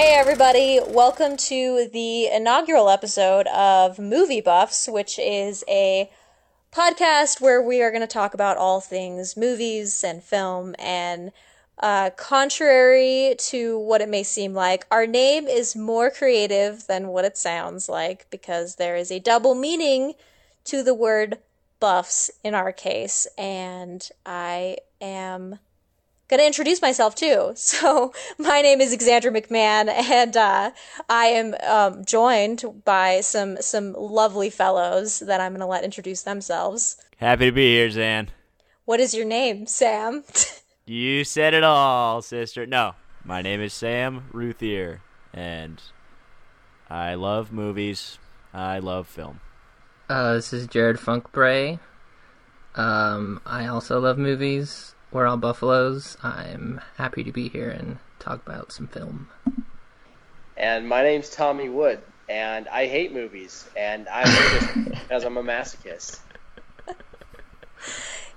Hey, everybody. Welcome to the inaugural episode of Movie Buffs, which is a podcast where we are going to talk about all things movies and film. And uh, contrary to what it may seem like, our name is more creative than what it sounds like because there is a double meaning to the word buffs in our case. And I am going to introduce myself too. So, my name is Xandra McMahon, and uh, I am um, joined by some some lovely fellows that I'm going to let introduce themselves. Happy to be here, Zan. What is your name, Sam? you said it all, sister. No, my name is Sam Ruthier, and I love movies. I love film. Uh, this is Jared Funkbray. Um, I also love movies. We're all Buffaloes. I'm happy to be here and talk about some film. And my name's Tommy Wood, and I hate movies, and I hate this as I'm a masochist.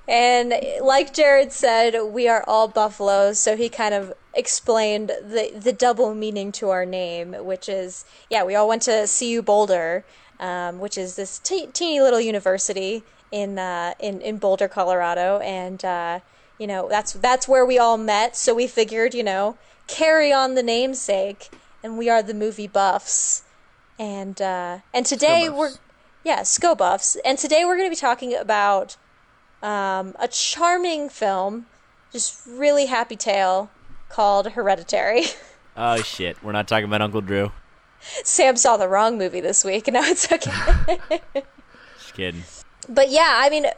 And like Jared said, we are all buffaloes, so he kind of explained the the double meaning to our name, which is yeah, we all went to CU Boulder, um, which is this te- teeny little university in uh, in in Boulder, Colorado, and uh, you know that's that's where we all met. So we figured, you know, carry on the namesake, and we are the movie buffs, and uh, and today we're yeah, Sko buffs, and today we're going to be talking about um, a charming film, just really happy tale called Hereditary. oh shit, we're not talking about Uncle Drew. Sam saw the wrong movie this week. No, it's okay. just kidding. But yeah, I mean, uh,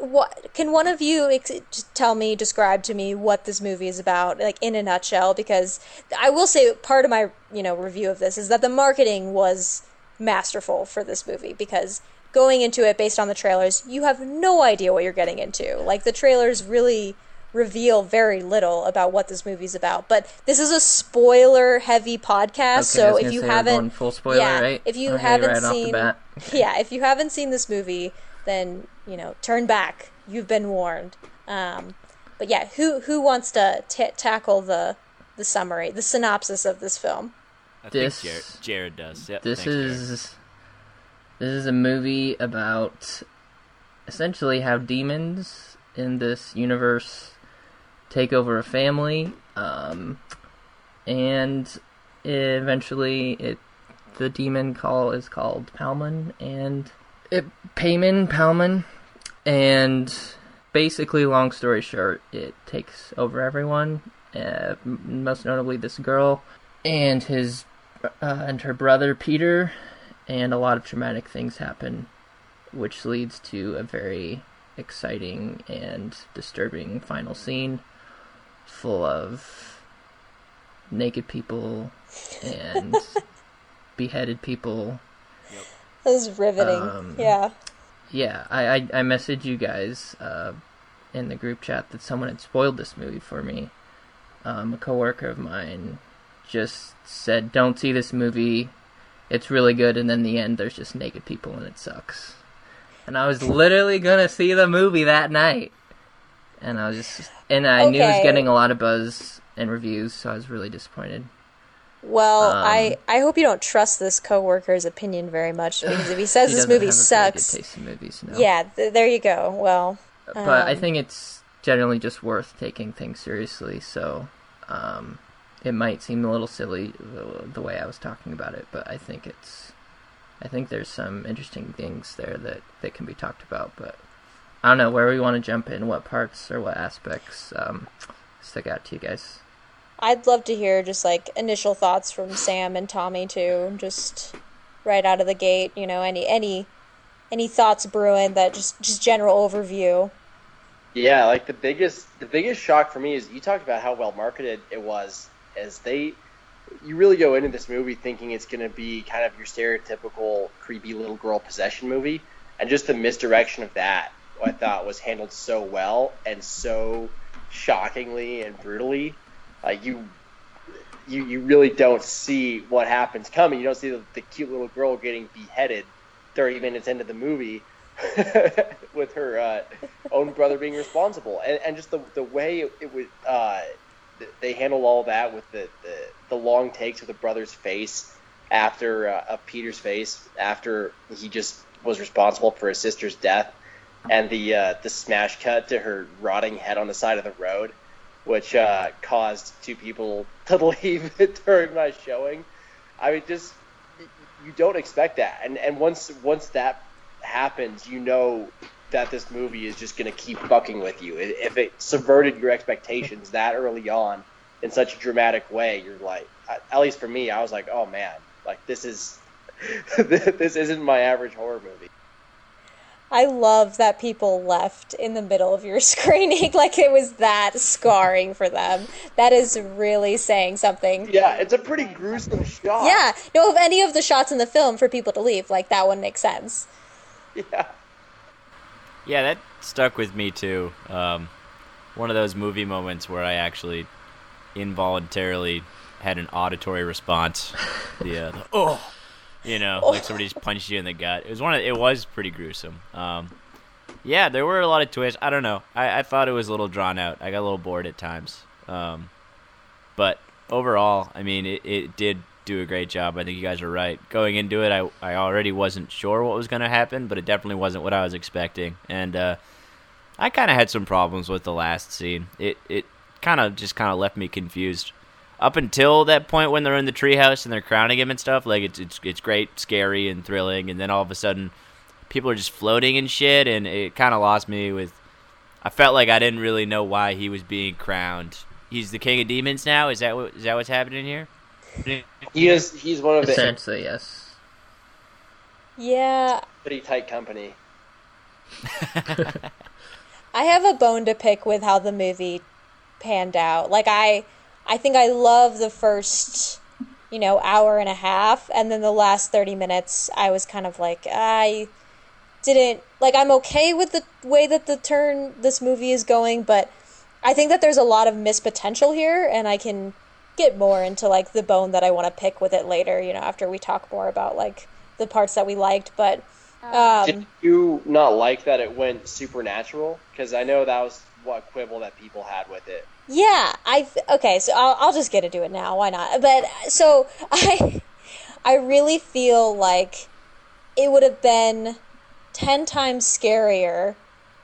what can one of you ex- tell me, describe to me what this movie is about, like in a nutshell? Because I will say part of my you know review of this is that the marketing was masterful for this movie because going into it based on the trailers, you have no idea what you're getting into. Like the trailers really reveal very little about what this movie's about. But this is a spoiler heavy podcast, Okay, so if you haven't full spoiler, yeah, right? if you Okay, haven't right seen bat. yeah, if you haven't seen this movie, then you know turn back. You've been warned. Um, but yeah, who who wants to t- tackle the the summary, the synopsis of this film? I This- think Jared, Jared does. Yep, This thanks, Jared. is this is a movie about essentially how demons in this universe take over a family, um, and eventually it the demon call is called Palman and it Paimon Palman and basically long story short it takes over everyone uh, most notably this girl and his uh, and her brother Peter and a lot of traumatic things happen which leads to a very exciting and disturbing final scene full of naked people and beheaded people That was riveting. Um, yeah. yeah, I, I, I messaged you guys uh, in the group chat that someone had spoiled this movie for me. Um, a coworker of mine just said, "Don't see this movie. It's really good." And then the end, there's just naked people and it sucks. And I was literally gonna see the movie that night, and I was just, and I knew it was getting a lot of buzz and reviews, so I was really disappointed. Well, Um, I I hope you don't trust this coworker's opinion very much because if he says He this movie have a very good sucks, movies, no. yeah, th- there you go. Well, but I Um, think it's generally just worth taking things seriously. So um, it might seem a little silly the, the way I was talking about it, but I think it's I think there's some interesting things there that that can be talked about. But I don't know where we want to jump in, what parts or what aspects um, stick out to you guys. I'd love to hear just like initial thoughts from Sam and Tommy too, just right out of the gate. You know, any any any thoughts brewing that just just general overview. Yeah, like the biggest the biggest shock for me is you talked about how well marketed it was as they you really go into this movie thinking it's going to be kind of your stereotypical creepy little girl possession movie and just the misdirection of that I thought was handled so well and so shockingly and brutally like you you you really don't see what happens coming. You don't see the, the cute little girl getting beheaded 30 minutes into the movie with her uh, own brother being responsible, and, and just the the way it, it uh, they handle all that with the, the, the long takes of the brother's face after uh, of Peter's face after he just was responsible for his sister's death, and the uh, the smash cut to her rotting head on the side of the road, which uh, caused two people to leave during my showing. I mean, just you don't expect that, and and once once that happens, you know that this movie is just going to keep fucking with you. If it subverted your expectations that early on in such a dramatic way, you're like, at least for me, I was like, oh man, like this is this isn't my average horror movie. I love that people left in the middle of your screening like it was that scarring for them. That is really saying something. Yeah, it's a pretty gruesome shot. Yeah, no, of any of the shots in the film for people to leave, like that one makes sense. Yeah. Yeah, that stuck with me too. Um, one of those movie moments where I actually involuntarily had an auditory response. the, uh, the oh, you know, like somebody just punched you in the gut. It was one. Of, it was pretty gruesome. Um, yeah, there were a lot of twists. I don't know. I, I thought it was a little drawn out. I got a little bored at times. Um, but overall, I mean, it, it did do a great job. I think you guys are right. Going into it, I, I already wasn't sure what was going to happen, but it definitely wasn't what I was expecting. And uh, I kind of had some problems with the last scene. It it kind of just kind of left me confused. Up until that point when they're in the treehouse and they're crowning him and stuff, like it's it's it's great, scary and thrilling, and then all of a sudden, people are just floating and shit, and it kind of lost me. With I felt like I didn't really know why he was being crowned. He's the king of demons now. Is that what is that what's happening here? He is. He's one of the Essentially, yes. Yeah, pretty tight company. I have a bone to pick with how the movie panned out. Like I I think I love the first, you know, hour and a half and then the last 30 minutes I was kind of like I didn't like I'm okay with the way that the turn this movie is going, but I think that there's a lot of missed potential here and I can get more into like the bone that I want to pick with it later, you know, after we talk more about like the parts that we liked, but um, Did you not like that it went supernatural? Because I know that was what quibble that people had with it. Yeah, I okay. So I'll I'll just get into it now. Why not? But so I I really feel like it would have been ten times scarier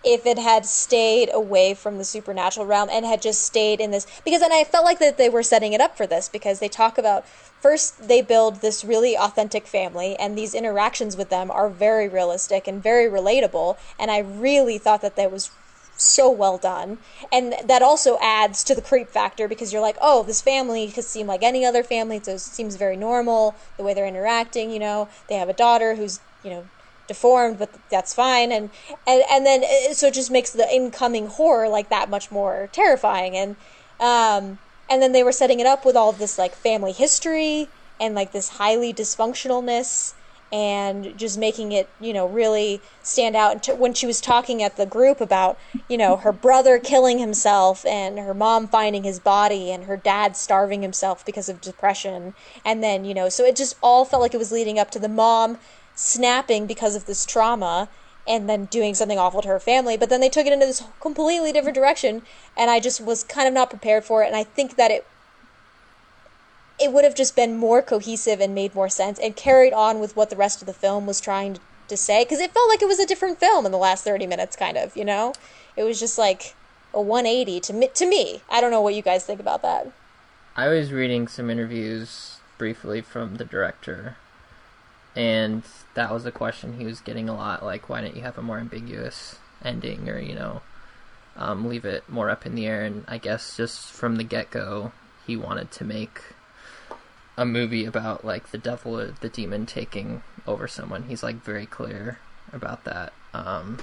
if it had stayed away from the supernatural realm and had just stayed in this because then I felt like that they were setting it up for this because they talk about first they build this really authentic family and these interactions with them are very realistic and very relatable and I really thought that that was so well done. And that also adds to the creep factor because you're like, oh, this family could seem like any other family. So it seems very normal the way they're interacting. You know, they have a daughter who's you know deformed, but that's fine. And and and then so it just makes the incoming horror like that much more terrifying. And um and then they were setting it up with all this like family history and like this highly dysfunctionalness and just making it, you know, really stand out. When she was talking at the group about, you know, her brother killing himself and her mom finding his body and her dad starving himself because of depression. And then, you know, so it just all felt like it was leading up to the mom snapping because of this trauma and then doing something awful to her family. But then they took it into this completely different direction. And I just was kind of not prepared for it. And I think that it it would have just been more cohesive and made more sense and carried on with what the rest of the film was trying to say because it felt like it was a different film in the last 30 minutes kind of you know it was just like a 180 to me to me i don't know what you guys think about that I was reading some interviews briefly from the director, and that was a question he was getting a lot. Like, why don't you have a more ambiguous ending, or you know, um, leave it more up in the air? And I guess just from the get go, he wanted to make a movie about like the devil or the demon taking over someone. He's like very clear about that. Um,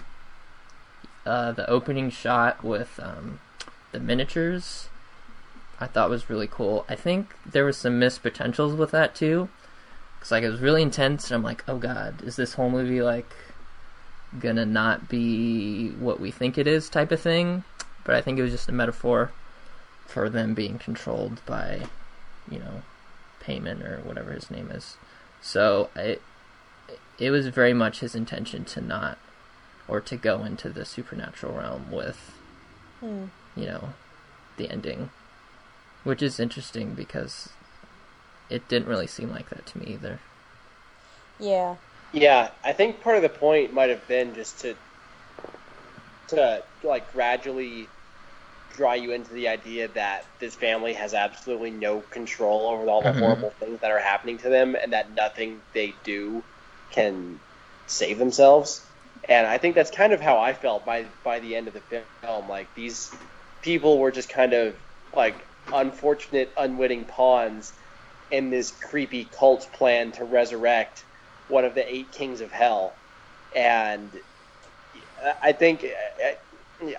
uh, the opening shot with um, the miniatures I thought was really cool. I think there was some missed potentials with that too, because like it was really intense, and I'm like, oh god, is this whole movie like gonna not be what we think it is type of thing? But I think it was just a metaphor for them being controlled by, you know, Paimon or whatever his name is. So it it was very much his intention to not or to go into the supernatural realm with, Hmm. you know, the ending. which is interesting because it didn't really seem like that to me either. Yeah. Yeah, I think part of the point might have been just to to like gradually draw you into the idea that this family has absolutely no control over all the Mhm. horrible things that are happening to them and that nothing they do can save themselves. And I think that's kind of how I felt by by the end of the film. Like these people were just kind of like unfortunate, unwitting pawns in this creepy cult's plan to resurrect one of the eight kings of hell. And I think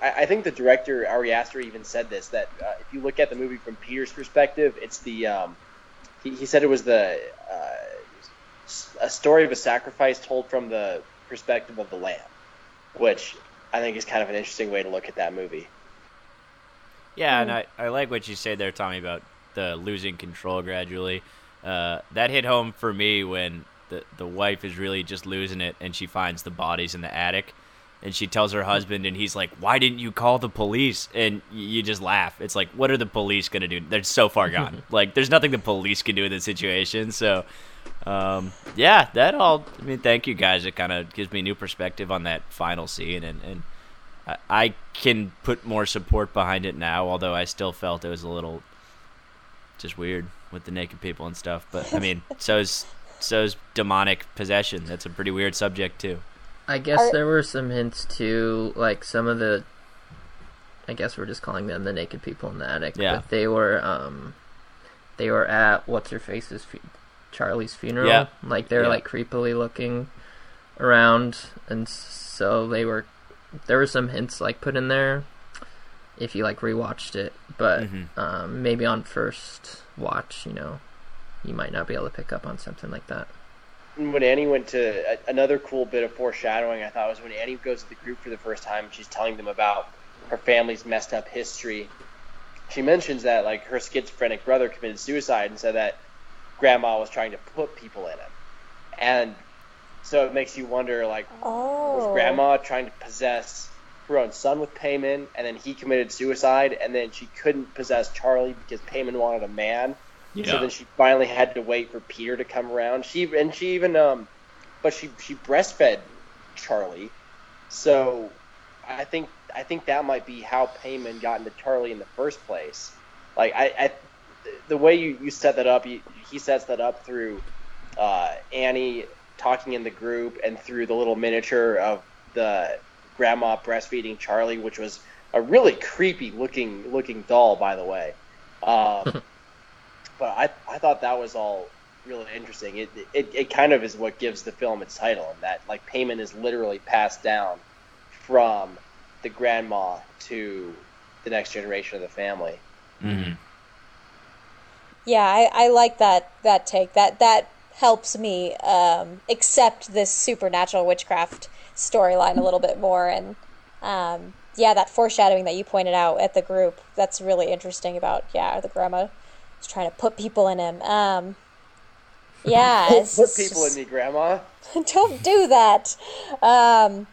I think the director Ari Aster even said this that uh, if you look at the movie from Peter's perspective, it's the um, he, he said it was the uh, a story of a sacrifice told from the perspective of the lamb, which I think is kind of an interesting way to look at that movie. Yeah, and I, I like what you said there, Tommy, about the losing control gradually. Uh, that hit home for me when the the wife is really just losing it, and she finds the bodies in the attic, and she tells her husband, and he's like, "Why didn't you call the police?" And you just laugh. It's like, what are the police gonna do? They're so far gone. like, there's nothing the police can do in this situation. So, um, yeah, that all. I mean, thank you guys. It kind of gives me new perspective on that final scene, and and I- I can put more support behind it now, although I still felt it was a little just weird with the naked people and stuff. But I mean, so is so is demonic possession. That's a pretty weird subject too. I guess Are- there were some hints to like some of the. I guess we're just calling them the naked people in the attic. Yeah. But they were um, they were at what's her face's fu- Charlie's funeral. Yeah. Like they're Yeah. like creepily looking around, and so they were. There were some hints like put in there. If you like rewatched it, but Mhm. um, maybe on first watch, you know, you might not be able to pick up on something like that. When Annie went to a, another cool bit of foreshadowing, I thought was when Annie goes to the group for the first time and she's telling them about her family's messed up history. She mentions that like her schizophrenic brother committed suicide and said that grandma was trying to put people in him, and so it makes you wonder like Oh. was grandma trying to possess her own son with Paimon, and then he committed suicide, and then she couldn't possess Charlie because Paimon wanted a man. So then she finally had to wait for Peter to come around. She and she even um, but she she breastfed Charlie. So I think I think that might be how Paimon got into Charlie in the first place. Like I, I the way you, you set that up, he, he sets that up through uh, Annie talking in the group and through the little miniature of the grandma breastfeeding Charlie, which was a really creepy looking looking doll, by the way. Um, but I, I thought that was all really interesting. It, it it kind of is what gives the film its title, and that like Paimon is literally passed down from the grandma to the next generation of the family. Mm-hmm. Yeah, I, I like that that take. That that helps me um, accept this supernatural witchcraft storyline a little bit more. And um, yeah, that foreshadowing that you pointed out at the group, that's really interesting about, yeah, the grandma trying to put people in him. Um, yeah. Put, put people just- in me, grandma. don't do that. Um,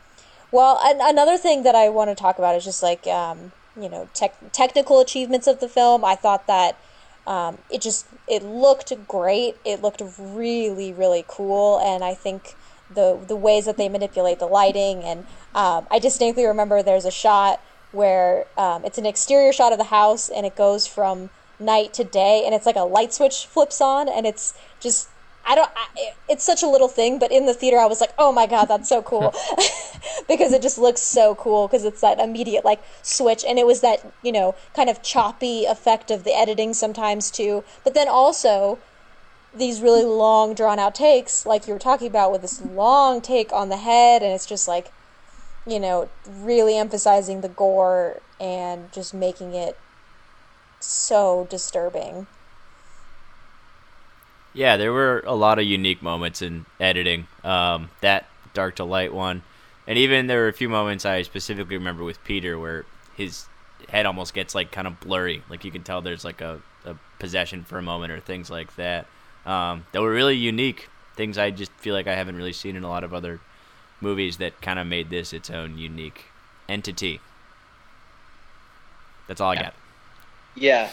well, an- another thing that I want to talk about is just like um, you know tech- technical achievements of the film. I thought that um, it just it looked great. It looked really really cool, and I think the the ways that they manipulate the lighting and um, I distinctly remember there's a shot where um, it's an exterior shot of the house and it goes from night to day and it's like a light switch flips on and it's just I don't I, it's such a little thing but in the theater I was like oh my god that's so cool. Because it just looks so cool because it's that immediate like switch and it was that you know kind of choppy effect of the editing sometimes too. But then also these really long drawn out takes like you were talking about with this long take on the head and it's just like you know really emphasizing the gore and just making it so disturbing Yeah, there were a lot of unique moments in editing. Um, that dark to light one, and even there were a few moments I specifically remember with Peter where his head almost gets like kind of blurry, like you can tell there's like a, a possession for a moment or things like that. Um, that were really unique things. I just feel like I haven't really seen in a lot of other movies that kind of made this its own unique entity. That's all I Yeah. got. Yeah,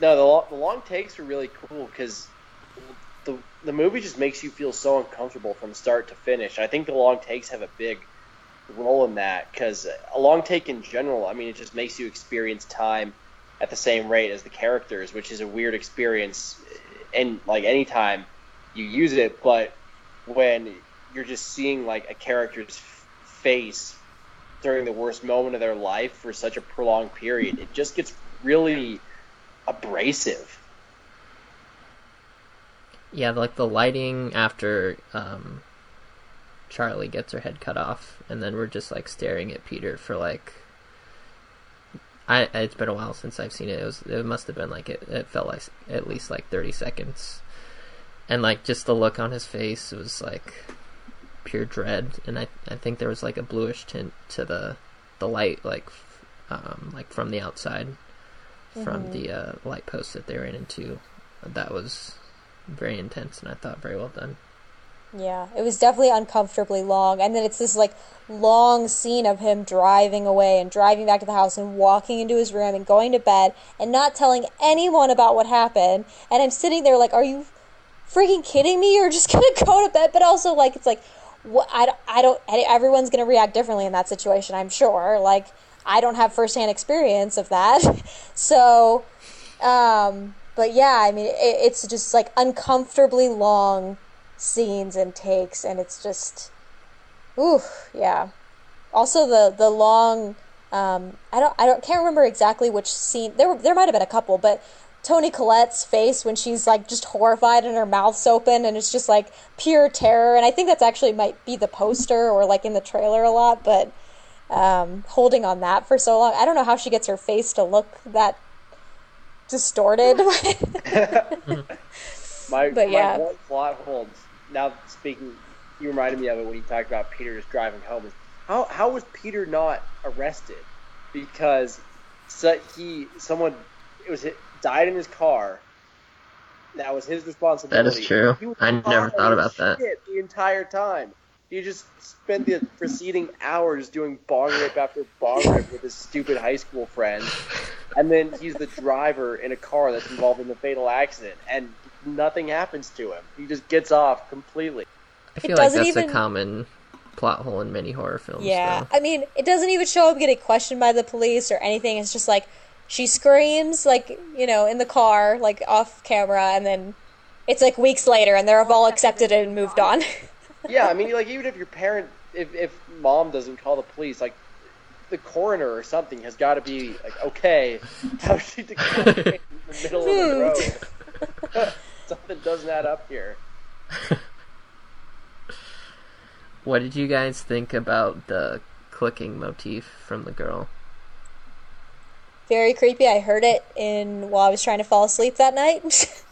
no, the the long takes are really cool because the the movie just makes you feel so uncomfortable from start to finish. I think the long takes have a big role in that because a long take in general, I mean, it just makes you experience time at the same rate as the characters, which is a weird experience. And like anytime you use it, but when you're just seeing like a character's face during the worst moment of their life for such a prolonged period, it just gets really abrasive. Yeah, like the lighting after um, Charlie gets her head cut off, and then we're just like staring at Peter for like. I it's been a while since I've seen it. It was it must have been like it. It felt like at least like thirty seconds, and like just the look on his face was like pure dread. And I I think there was like a bluish tint to the the light, like um like from the outside, from the uh, light post that they ran into. That was very intense, and I thought very well done. Yeah, it was definitely uncomfortably long. And then it's this like long scene of him driving away and driving back to the house and walking into his room and going to bed and not telling anyone about what happened. And I'm sitting there like, are you freaking kidding me? You're just gonna go to bed. But also like it's like, what I, I don't. Everyone's gonna react differently in that situation. I'm sure. Like I don't have firsthand experience of that, so. Um, but yeah, I mean, it, it's just like uncomfortably long scenes and takes, and it's just, ooh, yeah. Also, the the long, um, I don't, I don't, can't remember exactly which scene. There, were, there might have been a couple, but Toni Collette's face when she's like just horrified and her mouth's open, and it's just like pure terror. And I think that's actually might be the poster or like in the trailer a lot, but um, holding on that for so long, I don't know how she gets her face to look that distorted. My, But yeah. my one plot holds. Now speaking, you reminded me of it when you talked about Peter just driving home. Is how how was Peter not arrested? Because so he someone it was hit, died in his car. That was his responsibility. That is true. I never thought as about that. The entire time. He just spent the preceding hours doing bong rip after bong rip with his stupid high school friends, and then he's the driver in a car that's involved in the fatal accident, and nothing happens to him. He just gets off completely. I feel like that's even- a common plot hole in many horror films. Yeah, though. I mean, it doesn't even show him getting questioned by the police or anything. It's just like she screams, like you know, in the car, like off camera, and then it's like weeks later, and they're all accepted and moved on. Yeah, I mean, like even if your parent, if if mom doesn't call the police, like the coroner or something has got to be like, okay, how's she declared in the middle of the road? Hmm. something doesn't add up here. What did you guys think about the clicking motif from the girl? Very creepy. I heard it in while I was trying to fall asleep that night.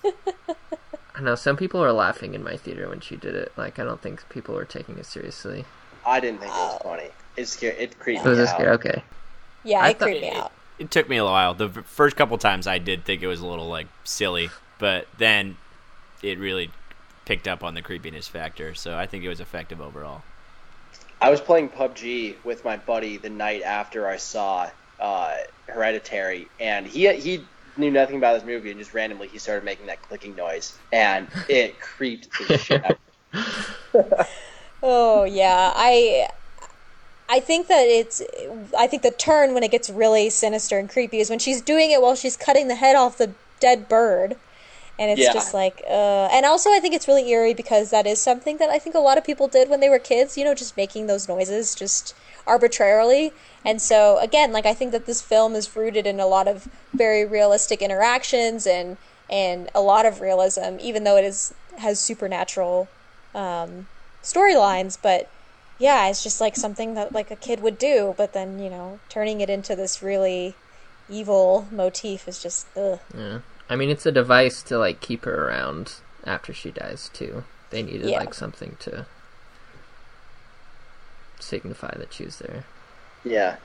I know some people were laughing in my theater when she did it. Like I don't think people were taking it seriously. I didn't think it was funny. It scared. It creeped So was me this out. good? Okay. yeah, I it creeped me it, out. it took me a while. The first couple times I did think it was a little like silly, but then it really picked up on the creepiness factor. So I think it was effective overall. I was playing PUBG with my buddy the night after I saw uh, Hereditary, and he he knew nothing about this movie, and just randomly he started making that clicking noise, and it creeped the shit out. Oh yeah, I I think that it's I think the turn when it gets really sinister and creepy is when she's doing it while she's cutting the head off the dead bird. And it's Yeah. just like uh and also I think it's really eerie because that is something that I think a lot of people did when they were kids, you know, just making those noises just arbitrarily. And so again, like I think that this film is rooted in a lot of very realistic interactions and and a lot of realism even though it is has supernatural um storylines, but yeah, it's just like something that like a kid would do, but then, you know, turning it into this really evil motif is just ugh. Yeah. I mean, it's a device to like keep her around after she dies too. They needed Yeah. like something to signify that she was there. Yeah.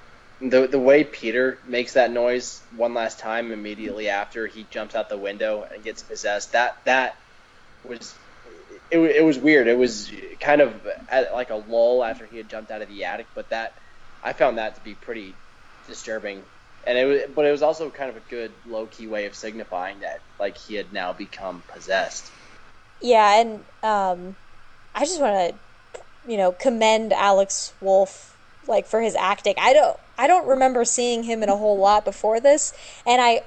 The the way Peter makes that noise one last time immediately after he jumps out the window and gets possessed, that that was it, it was weird. It was kind of at like a lull after he had jumped out of the attic, but that I found that to be pretty disturbing and it was, but it was also kind of a good low key way of signifying that like he had now become possessed. Yeah, and um, I just want to, you know, commend Alex Wolff like for his acting. I don't I don't remember seeing him in a whole lot before this, and I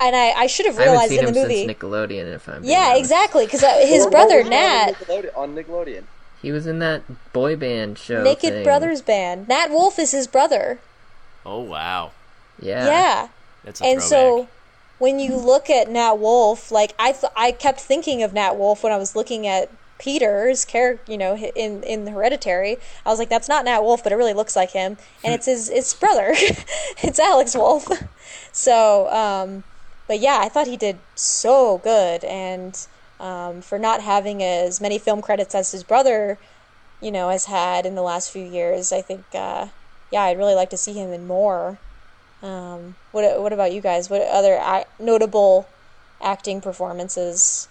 and I, I should have I realized seen in him the movie. since Nickelodeon. If I'm being yeah, honest. exactly, because uh, his What- brother what was he on Nat, on Nickelodeon. He was in that boy band show. Naked thing. Brothers Band. Nat Wolff is his brother. Oh wow, Yeah. Yeah. that's a and throwback. so when you look at Nat Wolff, like I th- I kept thinking of Nat Wolff when I was looking at Peter's character, you know, in in Hereditary. I was like, that's not Nat Wolff, but it really looks like him, and it's his it's brother, it's Alex Wolff. So, um, but yeah, I thought he did so good, and um, for not having as many film credits as his brother, you know, has had in the last few years, I think, uh, yeah, I'd really like to see him in more. Um, what what about you guys? What other notable acting performances?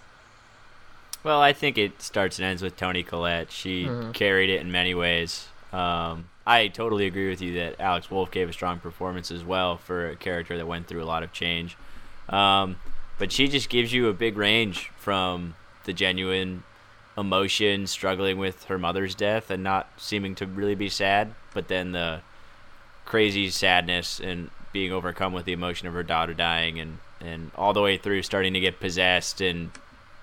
Well, I think it starts and ends with Toni Collette. She Mm-hmm. carried it in many ways. Um, I totally agree with you that Alex Wolff gave a strong performance as well for a character that went through a lot of change. Um, but she just gives you a big range from the genuine emotion, struggling with her mother's death and not seeming to really be sad, but then the crazy sadness and being overcome with the emotion of her daughter dying and, and all the way through starting to get possessed and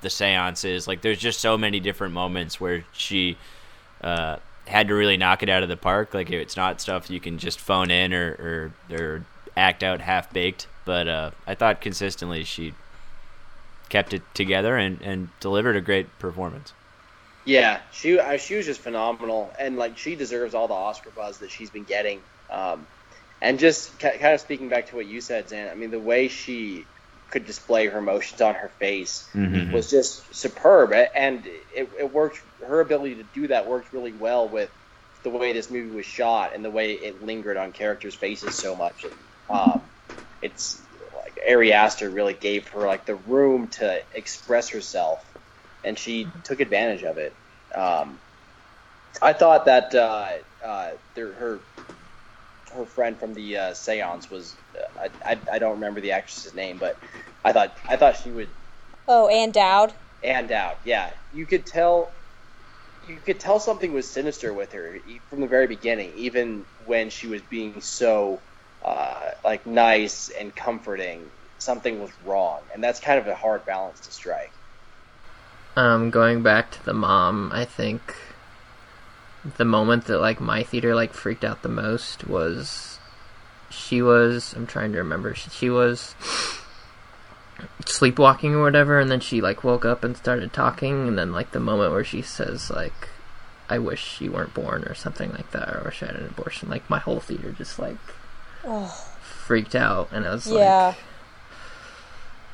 the seances. Like there's just so many different moments where she uh, had to really knock it out of the park. Like it's not stuff you can just phone in or or, or act out half baked. But uh, I thought consistently she kept it together and, and delivered a great performance. Yeah, she uh, she was just phenomenal, and like she deserves all the Oscar buzz that she's been getting. Um, and just ki- kind of speaking back to what you said, Zan, I mean the way she could display her emotions on her face Mhm. was just superb, and it, it worked. Her ability to do that worked really well with the way this movie was shot and the way it lingered on characters' faces so much. Um, it's like Ari Aster really gave her like the room to express herself, and she took advantage of it. Um, I thought that uh, uh, her her friend from the uh, seance was uh, I, I I don't remember the actress's name, but I thought I thought she would Oh, Ann Dowd. and out. Yeah, you could tell. You could tell something was sinister with her e- from the very beginning, even when she was being so uh, like nice and comforting. Something was wrong, and that's kind of a hard balance to strike. Um, going back to the mom, I think the moment that like my theater like freaked out the most was she was I'm trying to remember she, she was sleepwalking or whatever and then she like woke up and started talking and then like the moment where she says like I wish you weren't born or something like that or I wish I had an abortion like my whole theater just like Oh, freaked out and I was like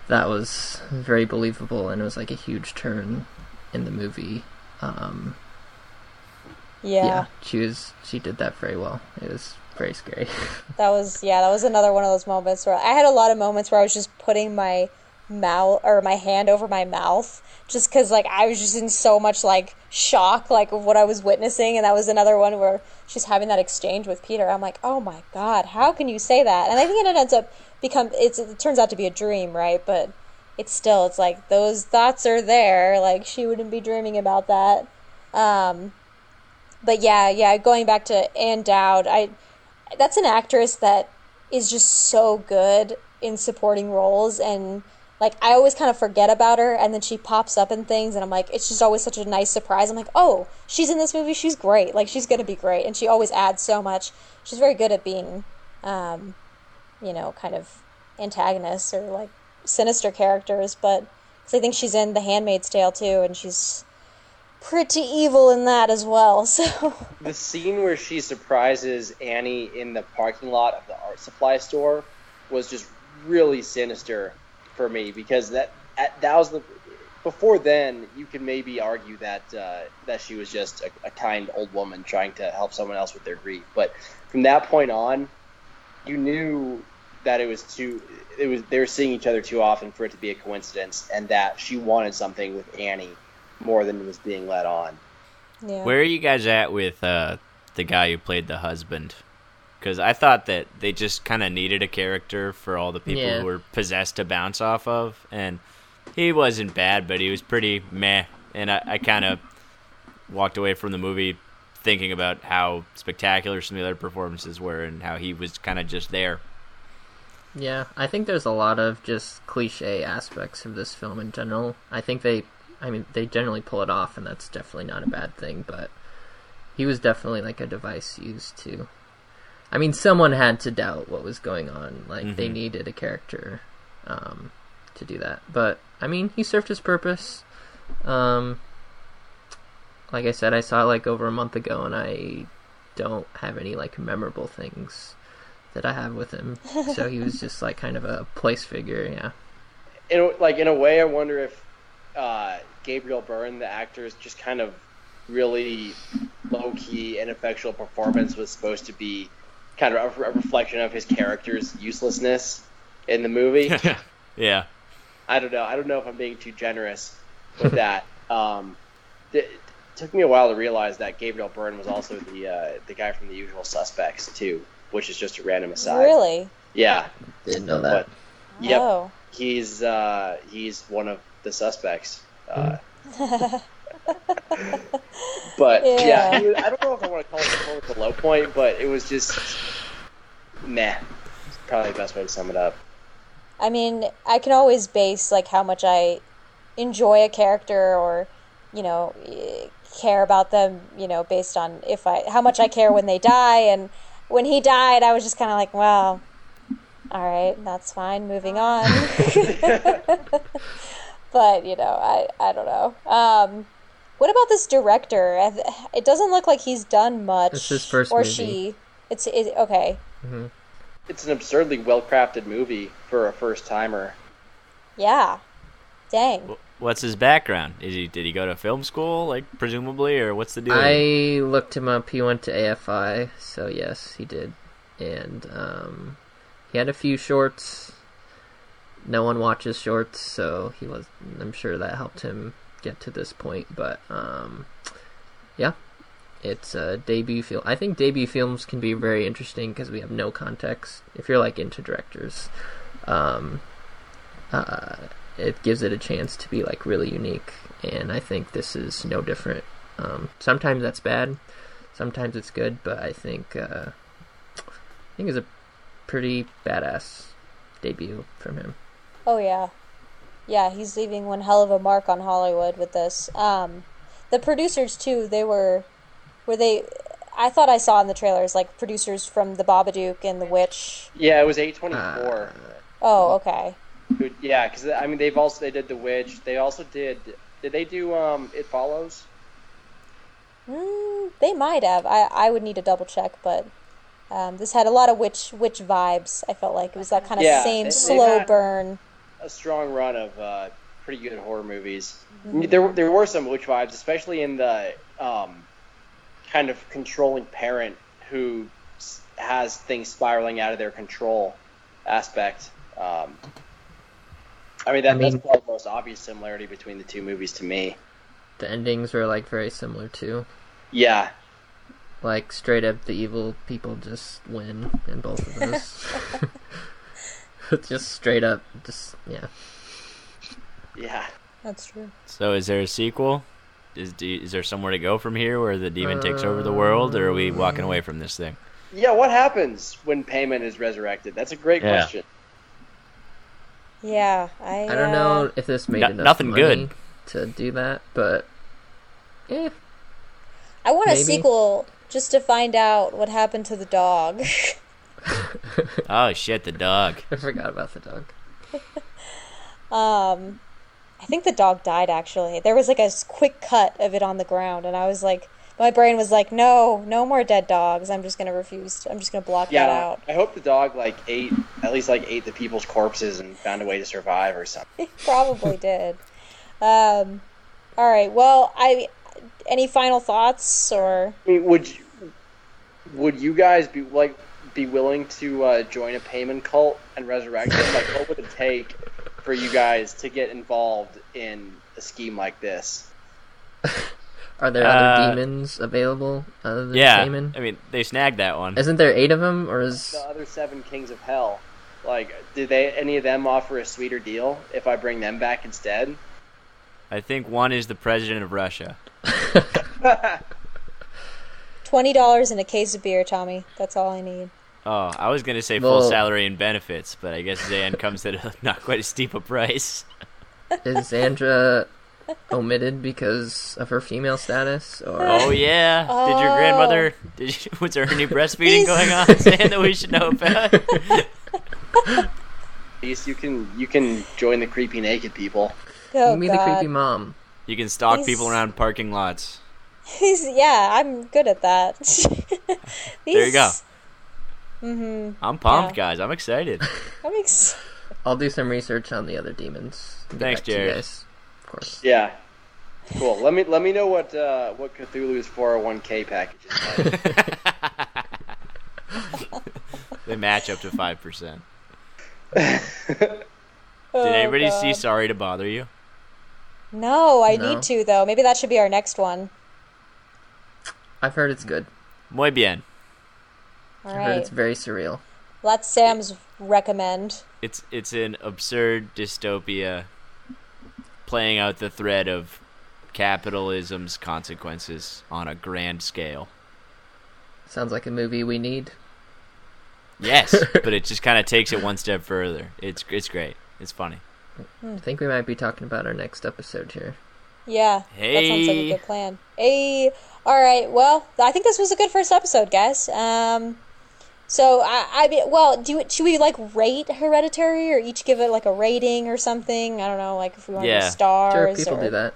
that was very believable and it was like a huge turn in the movie um yeah, yeah, she was she did that very well. It was very scary. That was yeah, that was another one of those moments where I had a lot of moments where I was just putting my mouth or my hand over my mouth just because like I was just in so much like shock like of what I was witnessing, and that was another one where she's having that exchange with Peter. I'm like, oh my god, how can you say that? And I think it ends up become it's it turns out to be a dream, right? But it's still it's like those thoughts are there. Like she wouldn't be dreaming about that. Um, but yeah, yeah, going back to Ann Dowd, I that's an actress that is just so good in supporting roles and like I always kind of forget about her and then she pops up in things and I'm like it's just always such a nice surprise. I'm like, "Oh, she's in this movie. She's great. Like she's going to be great." And she always adds so much. She's very good at being um you know, kind of antagonists or like sinister characters, but 'cause I think she's in The Handmaid's Tale too and she's pretty evil in that as well. So The scene where she surprises Annie in the parking lot of the art supply store was just really sinister for me because that at, that was the before then you could maybe argue that uh, that she was just a, a kind old woman trying to help someone else with their grief, but from that point on, you knew that it was too it was they were seeing each other too often for it to be a coincidence, and that she wanted something with Annie more than was being let on. yeah. Where are you guys at with uh, the guy who played the husband? because I thought that they just kind of needed a character for all the people Yeah. who were possessed to bounce off of, and he wasn't bad, but he was pretty meh. And I, I kind of walked away from the movie thinking about how spectacular some of the other performances were and how he was kind of just there. Yeah, I think there's a lot of just cliche aspects of this film in general. I think they, I mean, they generally pull it off, and that's definitely not a bad thing. But he was definitely like a device used to. I mean, someone had to doubt what was going on. Like they Mhm. needed a character um, to do that. But I mean, he served his purpose. Um, like I said, I saw it like over a month ago, and I don't have any like memorable things that I have with him. So he was just like kind of a place figure, yeah. in like in a way, I wonder if uh, Gabriel Byrne, the actor's just kind of really low key, ineffectual performance was supposed to be kind of a, a reflection of his character's uselessness in the movie. yeah. I don't know. I don't know if I'm being too generous with that. Um, it took me a while to realize that Gabriel Byrne was also the uh, the guy from The Usual Suspects too, which is just a random aside. Really? Yeah. Didn't know that. But yep, Oh. he's uh, he's one of the suspects. Uh, but yeah, Yeah. he was- I don't know if I want to call it the, quote the low point, but it was just meh. It's probably the best way to sum it up. I mean, I can always base like how much I enjoy a character or, you know, care about them, you know, based on if I how much I care when they die and when he died, I was just kind of like, well, all right, that's fine, moving on. but, you know, I I don't know. Um what about this director? It doesn't look like he's done much. It's his first or movie. she. It's it, okay. It's an absurdly well crafted movie for a first timer. Yeah. Dang. Wh- What's his background? Is he did he go to film school, like presumably, or what's the deal? I looked him up. He went to AFI, so yes, he did. And um, he had a few shorts. No one watches shorts, so he was. I'm sure that helped him get to this point. But um, yeah, it's a debut film. I think debut films can be very interesting because we have no context. If you're like into directors, um, uh, it gives it a chance to be like really unique. And I think this is no different. Um, sometimes that's bad, sometimes it's good, but I think uh, I think it's a pretty badass debut from him. Oh yeah, yeah. He's leaving one hell of a mark on Hollywood with this. Um, the producers too. They were, were they? I thought I saw in the trailers like producers from The Babadook and The Witch. Yeah, it was A twenty four. Oh, okay. Yeah, because I mean they've also they did The Witch. They also did. Did they do um It Follows? Mm, they might have. I I would need to double check, but. Um, this had a lot of witch witch vibes. I felt like it was that kind of Yeah, same they- slow had- burn. A strong run of uh, pretty good horror movies. There there were some witch vibes, especially in the um, kind of controlling parent who has things spiraling out of their control aspect. Um, I mean, that, I mean- that's probably the most obvious similarity between the two movies to me. The endings were like very similar too. Yeah, Like straight up, the evil people just win in both of those. just straight up, just yeah. yeah. That's true. So is there a sequel? Is do is there somewhere to go from here where the demon takes over the world, or are we walking away from this thing? Yeah, what happens when Paimon is resurrected? That's a great Yeah. question. Yeah, I. I don't uh, know if this made No- enough nothing money good. to do that, but eh, I want a sequel just to find out what happened to the dog. Oh shit, the dog. I forgot about the dog. Um, I think the dog died actually. There was like a quick cut of it on the ground, and I was like, my brain was like, no, no more dead dogs. I'm just gonna refuse. To, I'm just gonna block Yeah, that out. I hope the dog like ate at least like ate the people's corpses and found a way to survive or something. Probably did. Um, all right. Well, I. Any final thoughts or? I mean, would you, would you guys be like be willing to uh, join a Paimon cult and resurrect it? Like, what would it take for you guys to get involved in a scheme like this? Are there Uh, other demons available other than Yeah, Damon? I mean they snagged that one. Isn't there eight of them, or is The other seven kings of hell, like, do they any of them offer a sweeter deal if I bring them back instead? I think one is the president of Russia. Twenty dollars and a case of beer, Tommy. That's all I need. Oh, I was gonna say full Well- salary and benefits, but I guess Zan comes at a, not quite as steep a price. is Sandra omitted because of her female status? Or Oh yeah, did your Oh. grandmother? Did you, was there any breastfeeding going on, Zan, that we should know about? At least you can you can join the creepy naked people. Oh you mean the creepy mom? You can stalk He's- people around parking lots. He's, yeah, I'm good at that. There you go. Mm-hmm. I'm pumped, Yeah. guys. I'm excited. That makes. I'll do some research on the other demons. Thanks, back to you Jared. guys, Of course. Yeah. Cool. Let me let me know what uh, what Cthulhu's 401k package is like. they match up to five percent. Oh, Did anybody God. see Sorry to Bother You? No, I No. need to though. Maybe that should be our next one. I've heard it's good. Muy bien. All I've heard right, it's very surreal. that's Sam's recommend. It's it's an absurd dystopia playing out the thread of capitalism's consequences on a grand scale. Sounds like a movie we need. Yes, but it just kind of takes it one step further. It's it's great. It's funny. I think we might be talking about our next episode here. Yeah, that sounds like a good plan. Hey, all right. Well, I think this was a good first episode, guys. Um, so I, I mean, well, do you, should we like rate Hereditary or each give it like a rating or something? I don't know, like if we want to Yeah. do stars. Sure, people or... do that.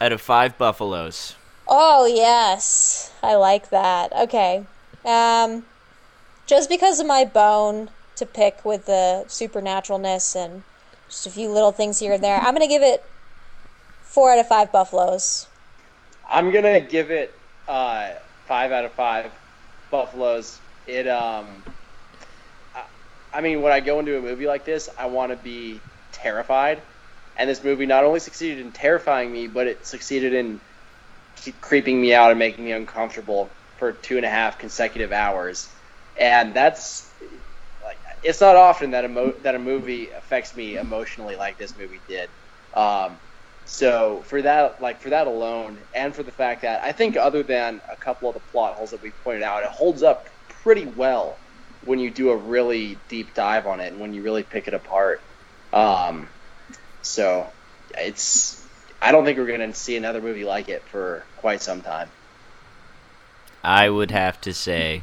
Out of five buffaloes, Oh yes, I like that. Okay, um, just because of my bone to pick with the supernaturalness and just a few little things here and there, I'm gonna give it four out of five buffaloes. I'm gonna give it uh, five out of five buffaloes. It um, I, I mean, when I go into a movie like this, I want to be terrified, and this movie not only succeeded in terrifying me, but it succeeded in creeping me out and making me uncomfortable for two and a half consecutive hours, and that's like it's not often that a that a movie affects me emotionally like this movie did. Um, so for that, like for that alone, and for the fact that I think other than a couple of the plot holes that we pointed out, it holds up pretty well when you do a really deep dive on it and when you really pick it apart. Um, so it's I don't think we're going to see another movie like it for quite some time. I would have to say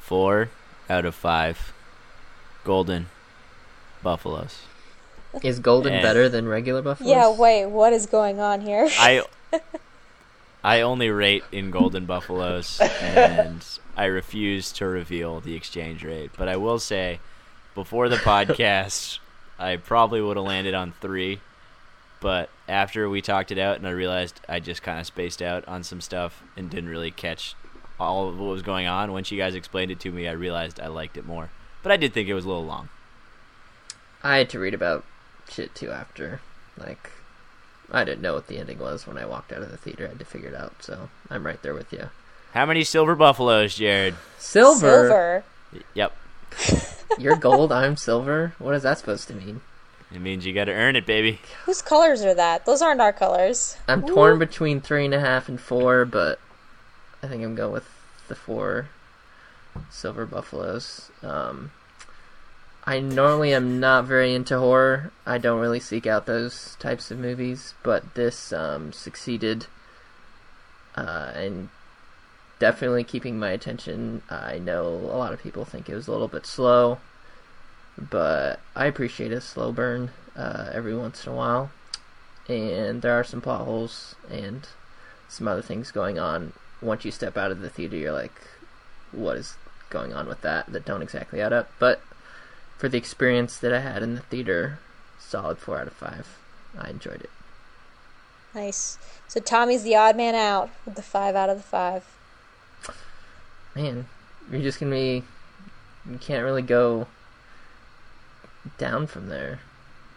four out of five golden buffaloes. Is golden Eh. better than regular buffaloes? Yeah, wait, what is going on here? I I only rate in golden buffaloes, and I refuse to reveal the exchange rate. But I will say, before the podcast, I probably would have landed on three. But after we talked it out, and I realized I just kind of spaced out on some stuff and didn't really catch all of what was going on. Once you guys explained it to me, I realized I liked it more. But I did think it was a little long. I had to read about shit too after. Like, I didn't know what the ending was when I walked out of the theater. I had to figure it out, so I'm right there with you. How many silver buffaloes, Jared? Silver. Silver. Yep. You're gold. I'm silver. What is that supposed to mean? It means you got to earn it, baby. Whose colors are that? Those aren't our colors. I'm torn between three and a half and four, but I think I'm going with the four silver buffaloes. Um, I normally am not very into horror. I don't really seek out those types of movies, but this um, succeeded uh, and definitely keeping my attention. I know a lot of people think it was a little bit slow, but I appreciate a slow burn uh, every once in a while and there are some plot holes and some other things going on. Once you step out of the theater, you're like, what is going on with that? That don't exactly add up. But for the experience that I had in the theater, solid 4 out of 5. I enjoyed it. Nice. So Tommy's the odd man out with the five out of the five. Man, you're just going to be. You can't really go down from there.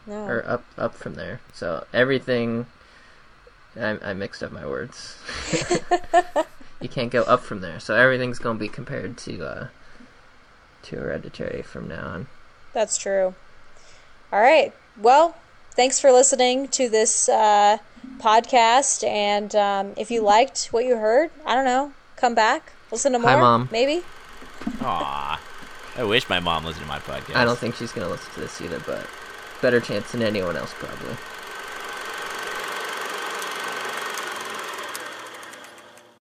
No. or up up from there. So everything I, I mixed up my words. you can't go up from there, so everything's gonna be compared to uh, to Hereditary from now on. That's true. All right. Well, thanks for listening to this uh, podcast. And um, if you liked what you heard, I don't know, come back, listen to more. Hi, Mom. Maybe. Aw. I wish my mom listened to my podcast. I don't think she's gonna listen to this either, but better chance than anyone else probably.